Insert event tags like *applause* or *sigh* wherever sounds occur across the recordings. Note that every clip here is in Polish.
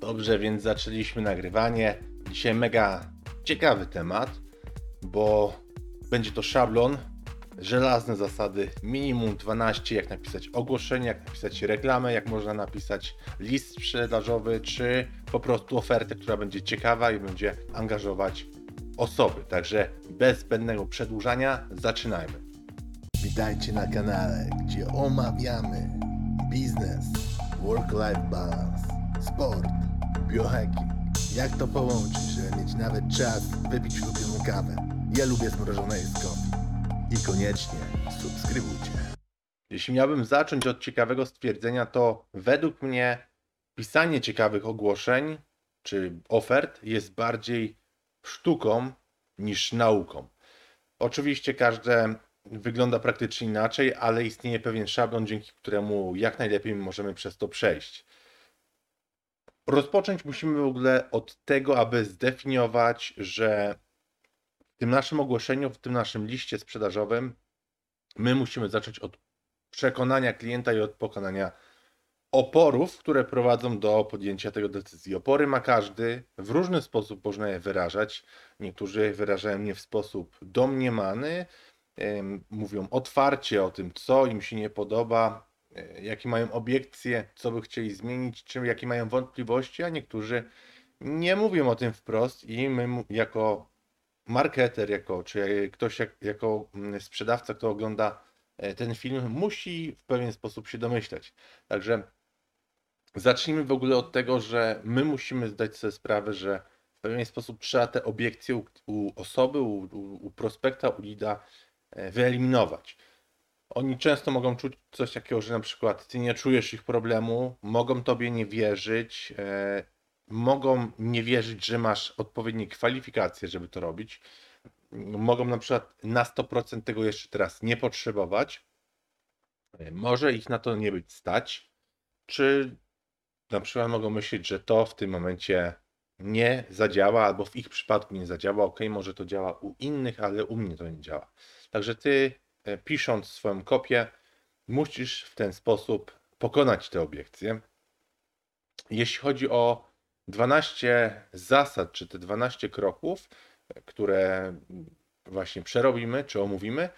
Dobrze, więc zaczęliśmy nagrywanie. Dzisiaj mega ciekawy temat, bo będzie to szablon, żelazne zasady, minimum 12, jak napisać ogłoszenie, jak napisać reklamę, jak można napisać list sprzedażowy, czy po prostu ofertę, która będzie ciekawa i będzie angażować osoby. Także bez zbędnego przedłużania zaczynajmy. Witajcie na kanale, gdzie omawiamy biznes, work-life balance, sport, biohacking. Jak to połączyć, żeby mieć nawet czas wypić ulubioną kawę? Ja lubię zmrożone coffee. I koniecznie subskrybujcie. Jeśli miałbym zacząć od ciekawego stwierdzenia, to według mnie pisanie ciekawych ogłoszeń czy ofert jest bardziej sztuką niż nauką. Oczywiście każde wygląda praktycznie inaczej, ale istnieje pewien szablon, dzięki któremu jak najlepiej możemy przez to przejść. Rozpocząć musimy w ogóle od tego, aby zdefiniować, że w tym naszym ogłoszeniu, w tym naszym liście sprzedażowym, my musimy zacząć od przekonania klienta i od pokonania oporów, które prowadzą do podjęcia tego decyzji. Opory ma każdy, w różny sposób można je wyrażać. Niektórzy wyrażają je w sposób domniemany, em, mówią otwarcie o tym, co im się nie podoba, jakie mają obiekcje, co by chcieli zmienić, czy jakie mają wątpliwości, a niektórzy nie mówią o tym wprost i my jako marketer, jako, czy ktoś jak, jako mm, sprzedawca, kto ogląda e, ten film, musi w pewien sposób się domyśleć. Także zacznijmy w ogóle od tego, że my musimy zdać sobie sprawę, że w pewien sposób trzeba te obiekcje u, u osoby, u, u, u prospekta, u lida e, wyeliminować. Oni często mogą czuć coś takiego, że na przykład ty nie czujesz ich problemu, mogą tobie nie wierzyć, e, mogą nie wierzyć, że masz odpowiednie kwalifikacje, żeby to robić. Mogą na przykład na 100% tego jeszcze teraz nie potrzebować. E, Może ich na to nie być stać, czy na przykład mogą myśleć, że to w tym momencie nie zadziała, albo w ich przypadku nie zadziała. Ok, może to działa u innych, ale u mnie to nie działa. Także ty, pisząc swoją kopię, musisz w ten sposób pokonać te obiekcje. Jeśli chodzi o 12 zasad, czy te 12 kroków, e, które właśnie przerobimy, czy omówimy,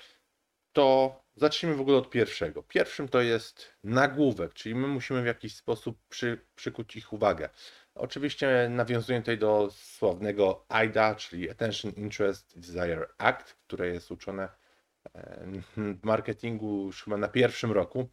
to zacznijmy w ogóle od pierwszego. Pierwszym to jest nagłówek, czyli my musimy w jakiś sposób przy, przykuć ich uwagę. Oczywiście nawiązuję tutaj do sławnego AIDA, czyli Attention, Interest, Desire Act, które jest uczone e, marketingu już chyba na pierwszym roku,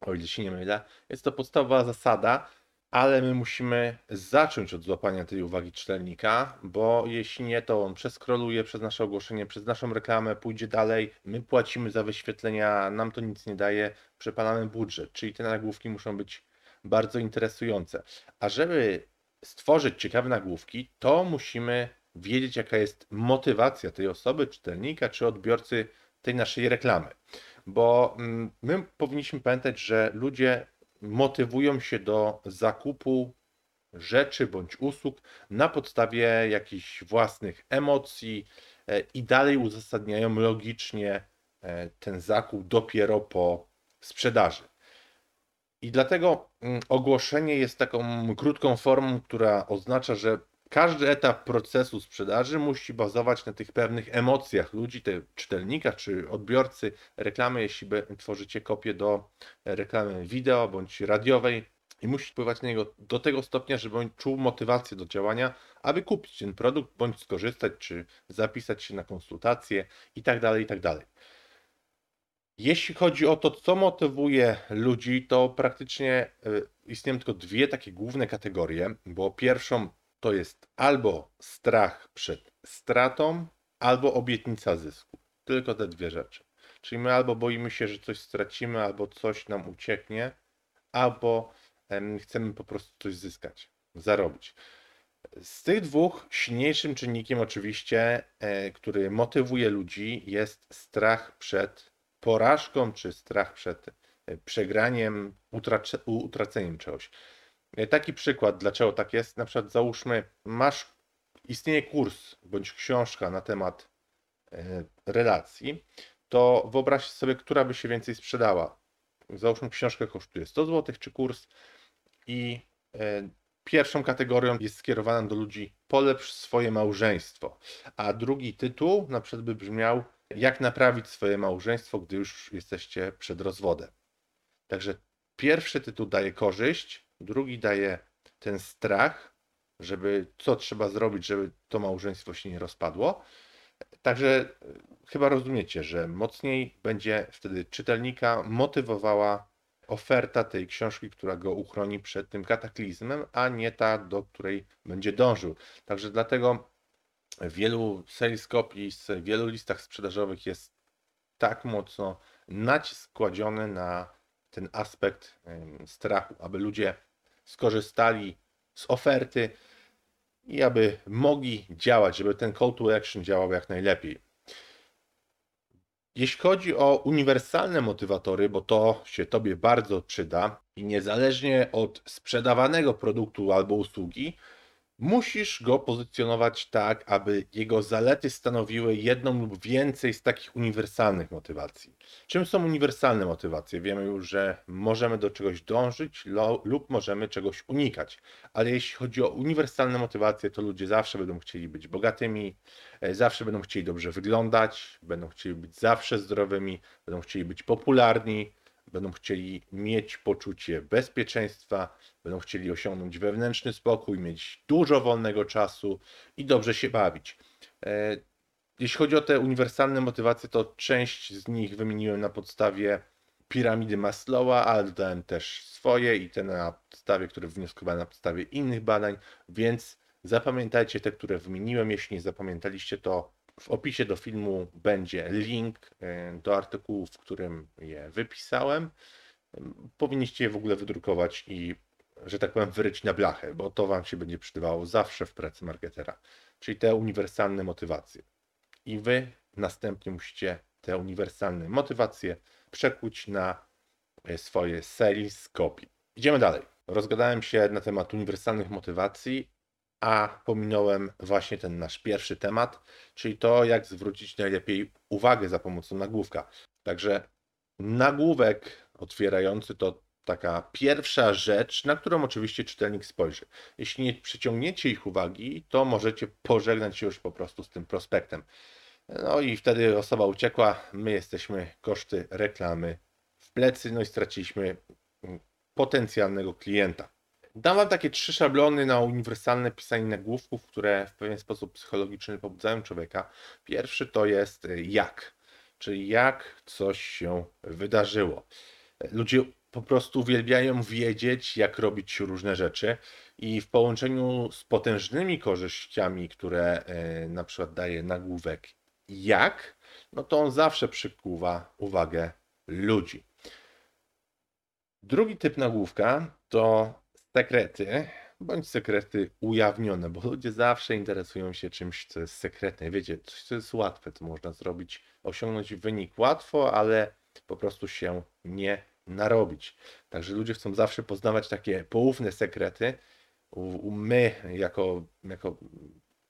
o ile się nie mylę. Jest to podstawowa zasada, ale my musimy zacząć od złapania tej uwagi czytelnika, bo jeśli nie, to on przeskroluje przez nasze ogłoszenie, przez naszą reklamę, pójdzie dalej, my płacimy za wyświetlenia, nam to nic nie daje, przepalamy budżet, czyli te nagłówki muszą być bardzo interesujące. A żeby stworzyć ciekawe nagłówki, to musimy wiedzieć, jaka jest motywacja tej osoby, czytelnika czy odbiorcy tej naszej reklamy. Bo mm, my powinniśmy pamiętać, że ludzie motywują się do zakupu rzeczy bądź usług na podstawie jakichś własnych emocji e, i dalej uzasadniają logicznie e, ten zakup dopiero po sprzedaży. I dlatego mm, ogłoszenie jest taką krótką formą, która oznacza, że każdy etap procesu sprzedaży musi bazować na tych pewnych emocjach ludzi, te czytelnika czy odbiorcy reklamy, jeśli tworzycie kopię do reklamy wideo bądź radiowej i musi wpływać na niego do tego stopnia, żeby on czuł motywację do działania, aby kupić ten produkt bądź skorzystać, czy zapisać się na konsultację i tak dalej, i tak. Jeśli chodzi o to, co motywuje ludzi, to praktycznie y, istnieją tylko dwie takie główne kategorie, bo pierwszą to jest albo strach przed stratą, albo obietnica zysku. Tylko te dwie rzeczy. Czyli my albo boimy się, że coś stracimy, albo coś nam ucieknie, albo em, chcemy po prostu coś zyskać, zarobić. Z tych dwóch silniejszym czynnikiem oczywiście, e, który motywuje ludzi jest strach przed porażką, czy strach przed e, przegraniem, utrace- u- utraceniem czegoś. E, Taki przykład, dlaczego tak jest, na przykład załóżmy, masz, istnieje kurs bądź książka na temat e, relacji, to wyobraź sobie, która by się więcej sprzedała. Załóżmy, książka kosztuje 100 zł, czy kurs i e, pierwszą kategorią jest skierowana do ludzi polepsz swoje małżeństwo, a drugi tytuł na przykład by brzmiał jak naprawić swoje małżeństwo, gdy już jesteście przed rozwodem. Także pierwszy tytuł daje korzyść, drugi daje ten strach, żeby co trzeba zrobić, żeby to małżeństwo się nie rozpadło. Także e, chyba rozumiecie, że mocniej będzie wtedy czytelnika motywowała oferta tej książki, która go uchroni przed tym kataklizmem, a nie ta, do której będzie dążył. Także dlatego w wielu sales copies, w wielu listach sprzedażowych jest tak mocno nacisk kładziony na ten aspekt strachu, aby ludzie skorzystali z oferty i aby mogli działać, żeby ten call to action działał jak najlepiej. Jeśli chodzi o uniwersalne motywatory, bo to się Tobie bardzo przyda i niezależnie od sprzedawanego produktu albo usługi, musisz go pozycjonować tak, aby jego zalety stanowiły jedną lub więcej z takich uniwersalnych motywacji. Czym są uniwersalne motywacje? Wiemy już, że możemy do czegoś dążyć lub możemy czegoś unikać, ale jeśli chodzi o uniwersalne motywacje, to ludzie zawsze będą chcieli być bogatymi, e, zawsze będą chcieli dobrze wyglądać, będą chcieli być zawsze zdrowymi, będą chcieli być popularni, będą chcieli mieć poczucie bezpieczeństwa, będą chcieli osiągnąć wewnętrzny spokój, mieć dużo wolnego czasu i dobrze się bawić. E, Jeśli chodzi o te uniwersalne motywacje, to część z nich wymieniłem na podstawie piramidy Maslowa, ale dodałem też swoje i te na podstawie, które wnioskowałem na podstawie innych badań, więc zapamiętajcie te, które wymieniłem. Jeśli nie zapamiętaliście, to w opisie do filmu będzie link e, do artykułu, w którym je wypisałem. Powinniście je w ogóle wydrukować i, że tak powiem, wyryć na blachę, bo to Wam się będzie przydawało zawsze w pracy marketera. Czyli te uniwersalne motywacje. I Wy następnie musicie te uniwersalne motywacje przekuć na e, swoje sales copy. Idziemy dalej. Rozgadałem się na temat uniwersalnych motywacji, a pominąłem właśnie ten nasz pierwszy temat, czyli to, jak zwrócić najlepiej uwagę za pomocą nagłówka. Także nagłówek otwierający to taka pierwsza rzecz, na którą oczywiście czytelnik spojrzy. Jeśli nie przyciągniecie ich uwagi, to możecie pożegnać się już po prostu z tym prospektem. No i wtedy osoba uciekła, my jesteśmy koszty reklamy w plecy, no i straciliśmy mm, potencjalnego klienta. Dam Wam takie trzy szablony na uniwersalne pisanie nagłówków, które w pewien sposób psychologiczny pobudzają człowieka. Pierwszy to jest y, jak, czyli jak coś się wydarzyło. Ludzie po prostu uwielbiają wiedzieć, jak robić różne rzeczy i w połączeniu z potężnymi korzyściami, które y, na przykład daje nagłówek jak, no to on zawsze przykuwa uwagę ludzi. Drugi typ nagłówka to sekrety, bądź sekrety ujawnione, bo ludzie zawsze interesują się czymś, co jest sekretne. Wiecie, coś, co jest łatwe, to można zrobić, osiągnąć wynik łatwo, ale po prostu się nie narobić. Także ludzie chcą zawsze poznawać takie poufne sekrety. My, jako, jako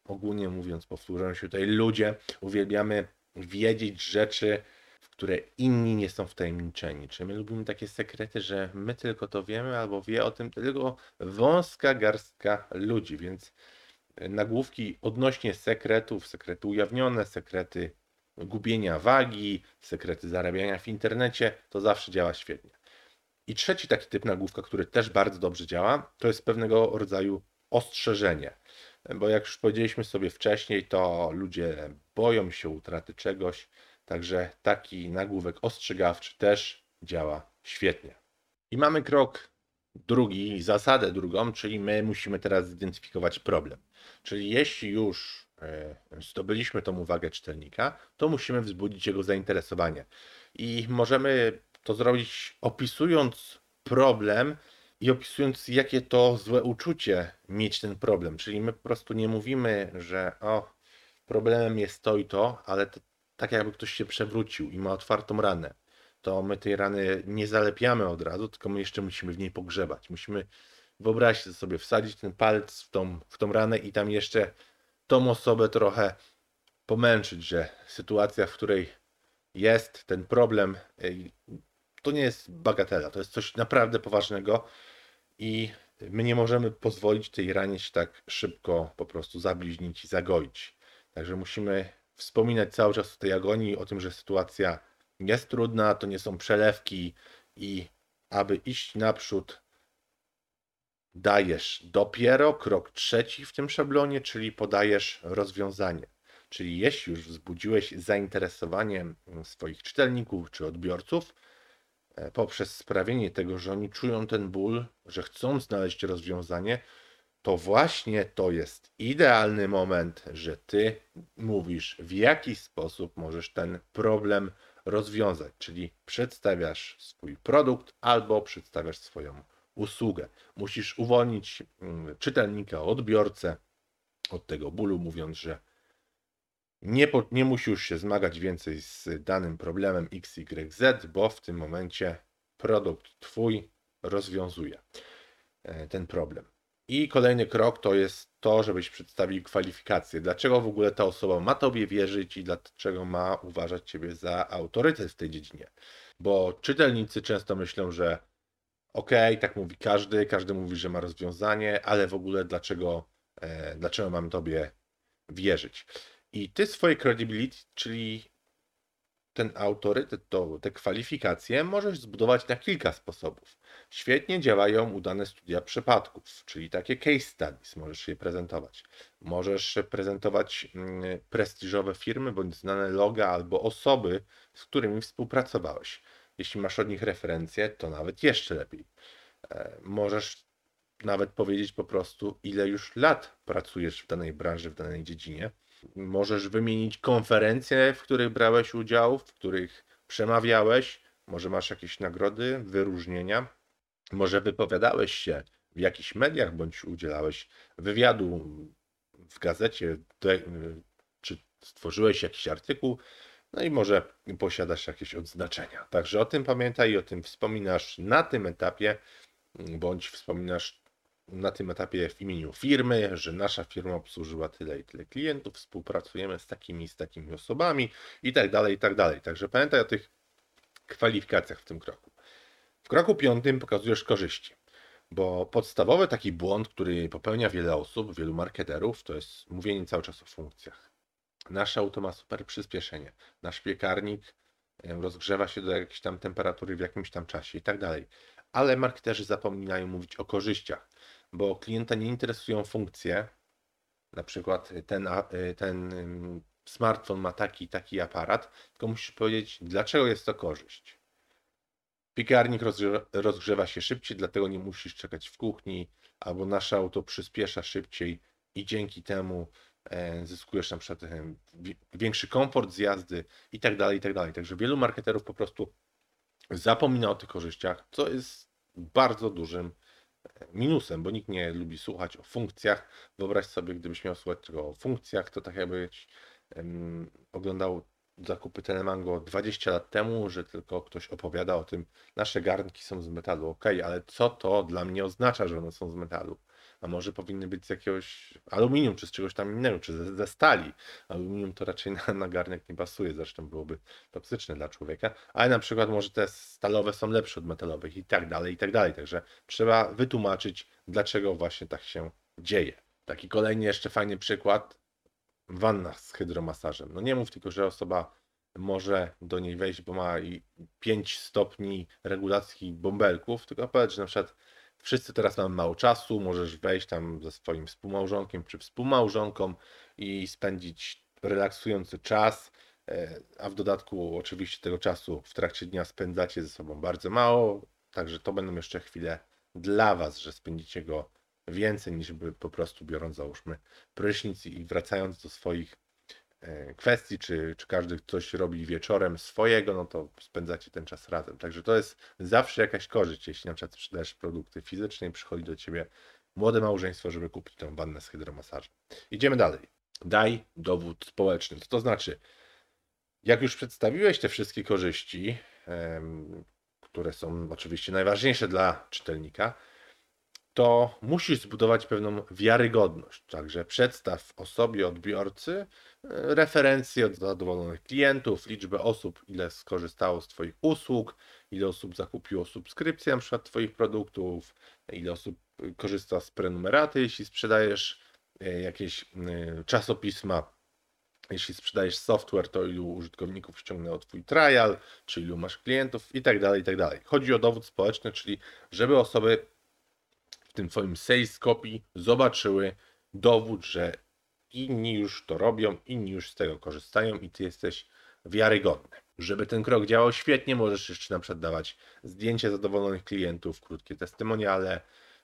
ogólnie mówiąc, powtórzą się tutaj ludzie, uwielbiamy wiedzieć rzeczy, które inni nie są wtajemniczeni. Czy my lubimy takie sekrety, że my tylko to wiemy, albo wie o tym tylko wąska garstka ludzi, więc nagłówki odnośnie sekretów, sekrety ujawnione, sekrety gubienia wagi, sekrety zarabiania w internecie, to zawsze działa świetnie. I trzeci taki typ nagłówka, który też bardzo dobrze działa, to jest pewnego rodzaju ostrzeżenie. Bo jak już powiedzieliśmy sobie wcześniej, to ludzie boją się utraty czegoś, także taki nagłówek ostrzegawczy też działa świetnie. I mamy krok drugi, zasadę drugą, czyli my musimy teraz zidentyfikować problem. Czyli jeśli już e, zdobyliśmy tą uwagę czytelnika, to musimy wzbudzić jego zainteresowanie. I możemy to zrobić opisując problem i opisując, jakie to złe uczucie mieć ten problem. Czyli my po prostu nie mówimy, że o, problemem jest to i to, ale to, tak jakby ktoś się przewrócił i ma otwartą ranę. To my tej rany nie zalepiamy od razu, tylko my jeszcze musimy w niej pogrzebać. Musimy wyobraźcie sobie, wsadzić ten palec w tą, w tą ranę i tam jeszcze tą osobę trochę pomęczyć, że sytuacja, w której jest ten problem, ej, to nie jest bagatela, to jest coś naprawdę poważnego i my nie możemy pozwolić tej ranie się tak szybko po prostu zabliźnić i zagoić. Także musimy wspominać cały czas o tej agonii, o tym, że sytuacja jest trudna, to nie są przelewki i aby iść naprzód, dajesz dopiero krok trzeci w tym szablonie, czyli podajesz rozwiązanie. Czyli jeśli już wzbudziłeś zainteresowanie mm, swoich czytelników czy odbiorców, e, poprzez sprawienie tego, że oni czują ten ból, że chcą znaleźć rozwiązanie, to właśnie to jest idealny moment, że ty mówisz, w jaki sposób możesz ten problem rozwiązać, czyli przedstawiasz swój produkt albo przedstawiasz swoją usługę. Musisz uwolnić mm, czytelnika, odbiorcę od tego bólu, mówiąc, że nie, po, nie musi już się zmagać więcej z danym problemem XYZ, bo w tym momencie produkt Twój rozwiązuje e, ten problem. I kolejny krok to jest to, żebyś przedstawił kwalifikacje. Dlaczego w ogóle ta osoba ma Tobie wierzyć i dlaczego ma uważać Ciebie za autorytet w tej dziedzinie. Bo czytelnicy często myślą, że okej, okay, tak mówi każdy, każdy mówi, że ma rozwiązanie, ale w ogóle dlaczego, e, dlaczego mam Tobie wierzyć? I Ty swoje credibility, czyli ten autorytet, to, te kwalifikacje możesz zbudować na kilka sposobów. Świetnie działają udane studia przypadków, czyli takie case studies, możesz je prezentować. Możesz prezentować mm, prestiżowe firmy bądź znane loga albo osoby, z którymi współpracowałeś. Jeśli masz od nich referencje, to nawet jeszcze lepiej. E, możesz nawet powiedzieć po prostu, ile już lat pracujesz w danej branży, w danej dziedzinie Możesz wymienić konferencje, w których brałeś udział, w których przemawiałeś. Może masz jakieś nagrody, wyróżnienia. Może wypowiadałeś się w jakichś mediach, bądź udzielałeś wywiadu w gazecie, czy stworzyłeś jakiś artykuł. No i może posiadasz jakieś odznaczenia. Także o tym pamiętaj i o tym wspominasz na tym etapie, bądź wspominasz na tym etapie w imieniu firmy, że nasza firma obsłużyła tyle i tyle klientów, współpracujemy z takimi z takimi osobami i tak dalej, i tak dalej. Także pamiętaj o tych kwalifikacjach w tym kroku. W kroku piątym pokazujesz korzyści, bo podstawowy taki błąd, który popełnia wiele osób, wielu marketerów, to jest mówienie cały czas o funkcjach. Nasze auto ma super przyspieszenie, nasz piekarnik rozgrzewa się do jakiejś tam temperatury w jakimś tam czasie i tak dalej. Ale marketerzy zapominają mówić o korzyściach bo klienta nie interesują funkcje. Na przykład ten, ten smartfon ma taki taki aparat, tylko musisz powiedzieć, dlaczego jest to korzyść. Piekarnik rozgrzewa, się szybciej, dlatego nie musisz czekać w kuchni, albo nasze auto przyspiesza szybciej i dzięki temu e, zyskujesz na przykład e, większy komfort z jazdy i tak dalej, i tak dalej. Także wielu marketerów po prostu zapomina o tych korzyściach, co jest bardzo dużym minusem, bo nikt nie lubi słuchać o funkcjach. Wyobraź sobie, gdybyś miał słuchać tylko o funkcjach, to tak jakbyś oglądał zakupy Telemango 20 lat temu, że tylko ktoś opowiada o tym, nasze garnki są z metalu. Ok, ale co to dla mnie oznacza, że one są z metalu? a może powinny być z jakiegoś aluminium, czy z czegoś tam innego, czy ze, ze stali. Aluminium to raczej *laughs* na, na garnek nie pasuje, zresztą byłoby toksyczne dla człowieka, ale na przykład może te stalowe są lepsze od metalowych i tak dalej, i tak dalej. Także trzeba wytłumaczyć, dlaczego właśnie tak się dzieje. Taki kolejny jeszcze fajny przykład, wanna z hydromasażem. No nie mów tylko, że osoba może do niej wejść, bo ma 5 stopni regulacji bąbelków, tylko powiedz, że na przykład Wszyscy teraz mamy mało czasu, możesz wejść tam ze swoim współmałżonkiem czy współmałżonką i spędzić relaksujący czas, e, a w dodatku oczywiście tego czasu w trakcie dnia spędzacie ze sobą bardzo mało, także to będą jeszcze chwile dla Was, że spędzicie go więcej niż by po prostu biorąc załóżmy prysznic i wracając do swoich E, kwestii, czy, czy każdy coś robi wieczorem swojego, no to spędzacie ten czas razem. Także to jest zawsze jakaś korzyść, jeśli na przykład sprzedajesz produkty fizyczne i przychodzi do ciebie młode małżeństwo, żeby kupić tą wannę z hydromasażem. Idziemy dalej. Daj dowód społeczny. Co to znaczy? Jak już przedstawiłeś te wszystkie korzyści, które są oczywiście najważniejsze dla czytelnika, to musisz zbudować pewną wiarygodność. Także przedstaw osobie odbiorcy e, referencje od zadowolonych klientów, liczbę osób, ile skorzystało z Twoich usług, ile osób zakupiło subskrypcję na przykład Twoich produktów, ile osób y, korzysta z prenumeraty, jeśli sprzedajesz e, jakieś czasopisma. Jeśli sprzedajesz software, to ilu użytkowników ściągnęło Twój trial, czy ilu masz klientów i tak dalej, i tak dalej. Chodzi o dowód społeczny, czyli żeby osoby tym Twoim sales copy zobaczyły dowód, że inni już to robią, inni już z tego korzystają i Ty jesteś wiarygodny. Żeby ten krok działał świetnie, możesz jeszcze na przykład dawać zdjęcie zadowolonych klientów, krótkie testimoniale,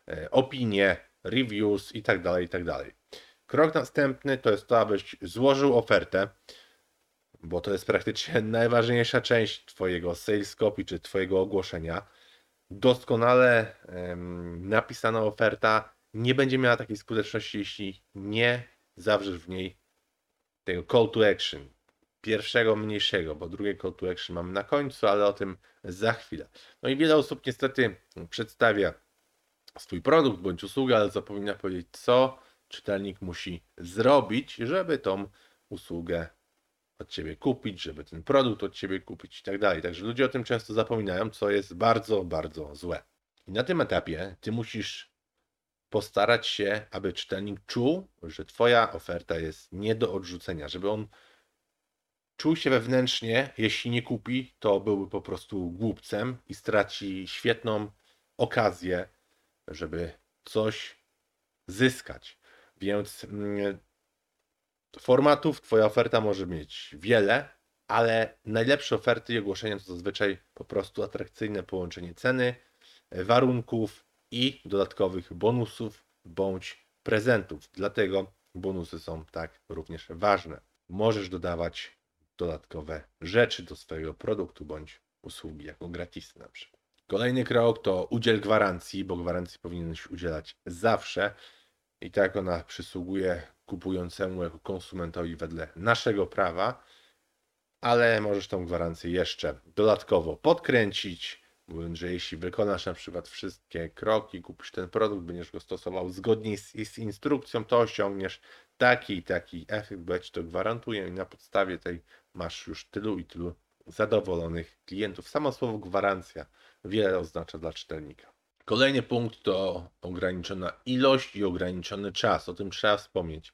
e, opinie, reviews i tak dalej, i tak. Krok następny to jest to, abyś złożył ofertę, bo to jest praktycznie *laughs* najważniejsza część Twojego sales copy czy Twojego ogłoszenia. Doskonale napisana oferta nie będzie miała takiej skuteczności, jeśli nie zawrzesz w niej tego call to action. Pierwszego mniejszego, bo drugie call to action mamy na końcu, ale o tym za chwilę. No i wiele osób niestety przedstawia swój produkt bądź usługę, ale zapomina powiedzieć, co czytelnik musi zrobić, żeby tą usługę od ciebie kupić, żeby ten produkt od ciebie kupić i tak dalej. Także ludzie o tym często zapominają, co jest bardzo, bardzo złe. I na tym etapie ty musisz postarać się, aby czytelnik czuł, że twoja oferta jest nie do odrzucenia, żeby on czuł się wewnętrznie, jeśli nie kupi, to byłby po prostu głupcem i straci świetną okazję, żeby coś zyskać. Więc mm, formatów Twoja oferta może mieć wiele, ale najlepsze oferty i ogłoszenia to zazwyczaj po prostu atrakcyjne połączenie ceny, warunków i dodatkowych bonusów bądź prezentów. Dlatego bonusy są tak również ważne. Możesz dodawać dodatkowe rzeczy do swojego produktu bądź usługi jako gratis na przykład. Kolejny krok to udziel gwarancji, bo gwarancji powinieneś udzielać zawsze i tak ona przysługuje kupującemu jako konsumentowi wedle naszego prawa, ale możesz tą gwarancję jeszcze dodatkowo podkręcić, mówiąc, że jeśli wykonasz na przykład wszystkie kroki, kupisz ten produkt, będziesz go stosował zgodnie z, z instrukcją, to osiągniesz taki i taki efekt, bo ja Ci to gwarantuję i na podstawie tej masz już tylu i tylu zadowolonych klientów. Samo słowo gwarancja wiele oznacza dla czytelnika. Kolejny punkt to ograniczona ilość i ograniczony czas. O tym trzeba wspomnieć.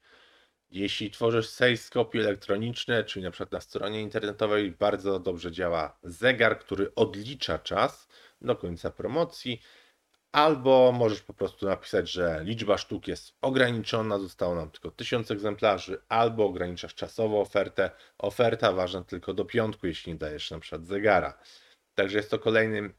Jeśli tworzysz sales copy elektroniczne, czyli na przykład na stronie internetowej, bardzo dobrze działa zegar, który odlicza czas do końca promocji, albo możesz po prostu napisać, że liczba sztuk jest ograniczona, zostało nam tylko 1000 egzemplarzy, albo ograniczasz czasowo ofertę. Oferta ważna tylko do piątku, jeśli nie dajesz na przykład zegara. Także jest to kolejny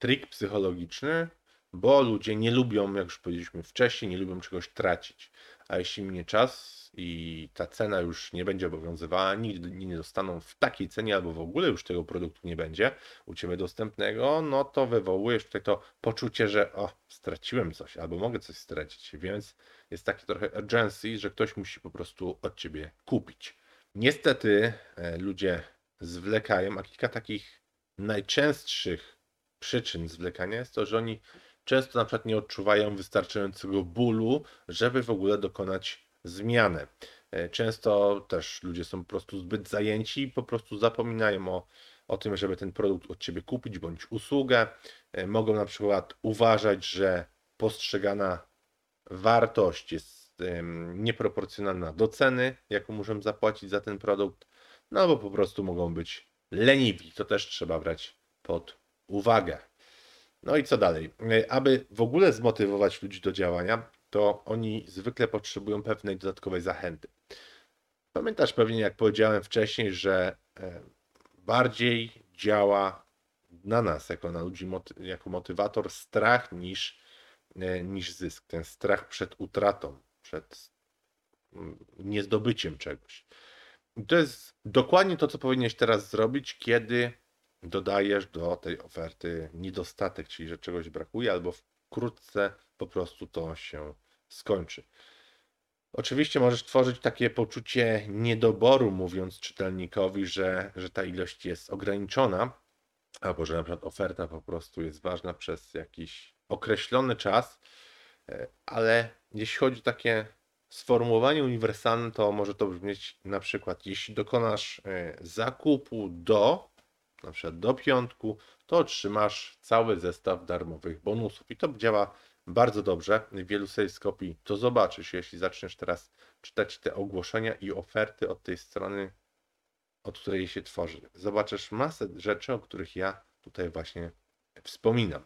trik psychologiczny, bo ludzie nie lubią, jak już powiedzieliśmy wcześniej, nie lubią czegoś tracić. A jeśli minie czas i ta cena już nie będzie obowiązywała, nigdy nie dostaną w takiej cenie, albo w ogóle już tego produktu nie będzie u Ciebie dostępnego, no to wywołujesz tutaj to poczucie, że o, straciłem coś, albo mogę coś stracić, więc jest taki trochę urgency, że ktoś musi po prostu od Ciebie kupić. Niestety e, ludzie zwlekają, a kilka takich najczęstszych przyczyn zwlekania jest to, że oni często na przykład nie odczuwają wystarczającego bólu, żeby w ogóle dokonać zmiany. E, Często też ludzie są po prostu zbyt zajęci i po prostu zapominają o, o tym, żeby ten produkt od ciebie kupić bądź usługę. E, Mogą na przykład uważać, że postrzegana wartość jest nieproporcjonalna do ceny, jaką muszą zapłacić za ten produkt, no albo po prostu mogą być leniwi. To też trzeba brać pod uwagę. No i co dalej? Aby w ogóle zmotywować ludzi do działania, to oni zwykle potrzebują pewnej dodatkowej zachęty. Pamiętasz pewnie, jak powiedziałem wcześniej, że e, bardziej działa na nas, jako na ludzi, jako motywator, strach niż, e, niż zysk. Ten strach przed utratą, przed mm, niezdobyciem czegoś. I to jest dokładnie to, co powinieneś teraz zrobić, kiedy dodajesz do tej oferty niedostatek, czyli że czegoś brakuje, albo wkrótce po prostu to się skończy. Oczywiście możesz tworzyć takie poczucie niedoboru, mówiąc czytelnikowi, że, że ta ilość jest ograniczona, albo że na przykład oferta po prostu jest ważna przez jakiś określony czas, e, ale jeśli chodzi o takie sformułowanie uniwersalne, to może to brzmieć na przykład, jeśli dokonasz e, zakupu do, na przykład do piątku, to otrzymasz cały zestaw darmowych bonusów. I to działa bardzo dobrze. W wielu sales copy to zobaczysz, jeśli zaczniesz teraz czytać te ogłoszenia i oferty od tej strony, od której się tworzy. Zobaczysz masę rzeczy, o których ja tutaj właśnie wspominam.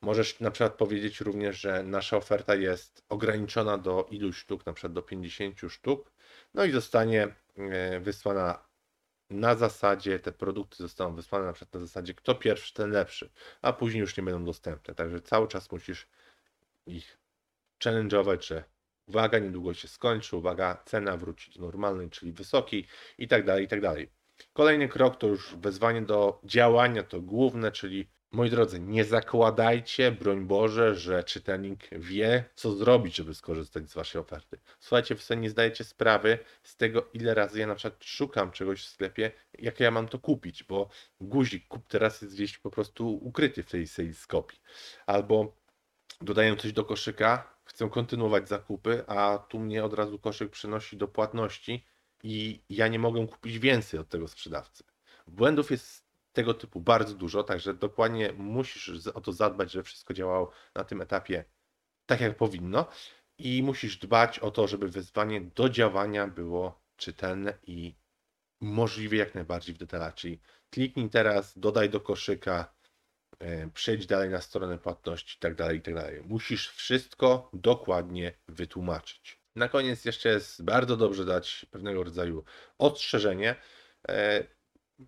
Możesz na przykład powiedzieć również, że nasza oferta jest ograniczona do iluś sztuk, na przykład do 50 sztuk, no i zostanie e, wysłana na zasadzie, te produkty zostaną wysłane na przykład na zasadzie kto pierwszy, ten lepszy, a później już nie będą dostępne. Także cały czas musisz ich challenge'ować, że uwaga, niedługo się skończy, uwaga, cena wróci do normalnej, czyli wysokiej i tak dalej, i tak dalej. Kolejny krok to już wezwanie do działania, to główne, czyli moi drodzy, nie zakładajcie, broń Boże, że czytelnik wie, co zrobić, żeby skorzystać z waszej oferty. Słuchajcie, wy sobie nie zdajecie sprawy z tego, ile razy ja na przykład szukam czegoś w sklepie, jak ja mam to kupić, bo guzik kup teraz jest gdzieś po prostu ukryty w tej sales copy. Albo dodaję coś do koszyka, chcę kontynuować zakupy, a tu mnie od razu koszyk przynosi do płatności i ja nie mogę kupić więcej od tego sprzedawcy. Błędów jest tego typu bardzo dużo, także dokładnie musisz o to zadbać, żeby wszystko działało na tym etapie tak, jak powinno i musisz dbać o to, żeby wezwanie do działania było czytelne i możliwie jak najbardziej w detalach, czyli kliknij teraz, dodaj do koszyka, e, przejdź dalej na stronę płatności i tak dalej, i tak. Musisz wszystko dokładnie wytłumaczyć. Na koniec jeszcze jest bardzo dobrze dać pewnego rodzaju ostrzeżenie.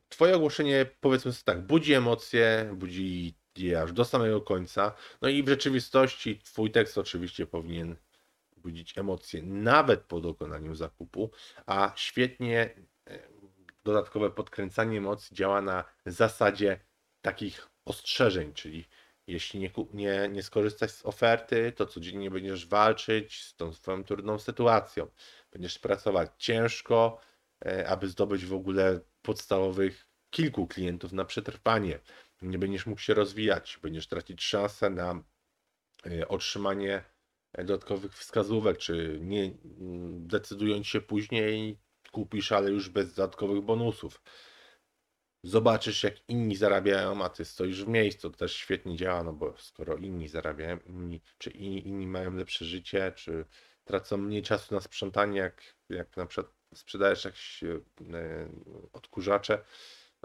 Twoje ogłoszenie, powiedzmy sobie tak, budzi emocje, budzi je aż do samego końca. No i w rzeczywistości Twój tekst oczywiście powinien budzić emocje nawet po dokonaniu zakupu, a świetnie e, dodatkowe podkręcanie emocji działa na zasadzie takich ostrzeżeń, czyli jeśli nie, nie, nie skorzystasz z oferty, to codziennie będziesz walczyć z tą swoją trudną sytuacją. Będziesz pracować ciężko, aby zdobyć w ogóle podstawowych kilku klientów na przetrwanie. Nie będziesz mógł się rozwijać, będziesz tracić szansę na e, otrzymanie e, dodatkowych wskazówek, czy nie mm, decydując się później kupisz, ale już bez dodatkowych bonusów. Zobaczysz, jak inni zarabiają, a ty stoisz w miejscu. To też świetnie działa, no bo skoro inni zarabiają, inni, czy inni, inni mają lepsze życie, czy tracą mniej czasu na sprzątanie, jak, jak na przykład sprzedajesz jakieś e, odkurzacze,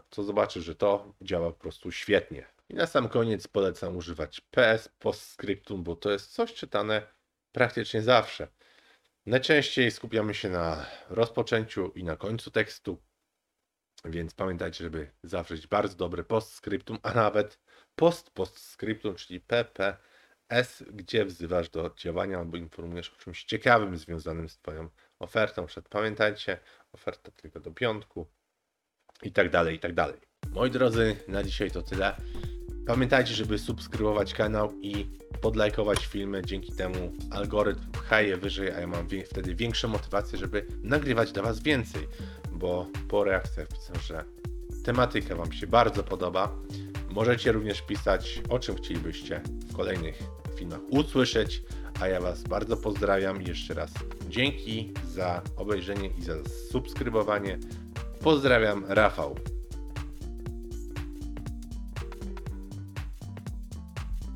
to zobaczysz, że to działa po prostu świetnie. I na sam koniec polecam używać PS Postscriptum, bo to jest coś czytane praktycznie zawsze. Najczęściej skupiamy się na rozpoczęciu i na końcu tekstu, więc pamiętajcie, żeby zawrzeć bardzo dobre postscriptum, a nawet post-postscriptum, czyli PPS, gdzie wzywasz do działania albo informujesz o czymś ciekawym związanym z Twoją ofertą. Przed pamiętajcie, oferta tylko do piątku i tak dalej, i tak dalej. Moi drodzy, na dzisiaj to tyle. Pamiętajcie, żeby subskrybować kanał i podlajkować filmy. Dzięki temu algorytm pcha je wyżej, a ja mam wtedy większą motywację, żeby nagrywać dla Was więcej, bo po reakcjach widzę, że tematyka Wam się bardzo podoba. Możecie również pisać, o czym chcielibyście w kolejnych filmach usłyszeć, a ja Was bardzo pozdrawiam i jeszcze raz dzięki za obejrzenie i za subskrybowanie. Pozdrawiam, Rafał.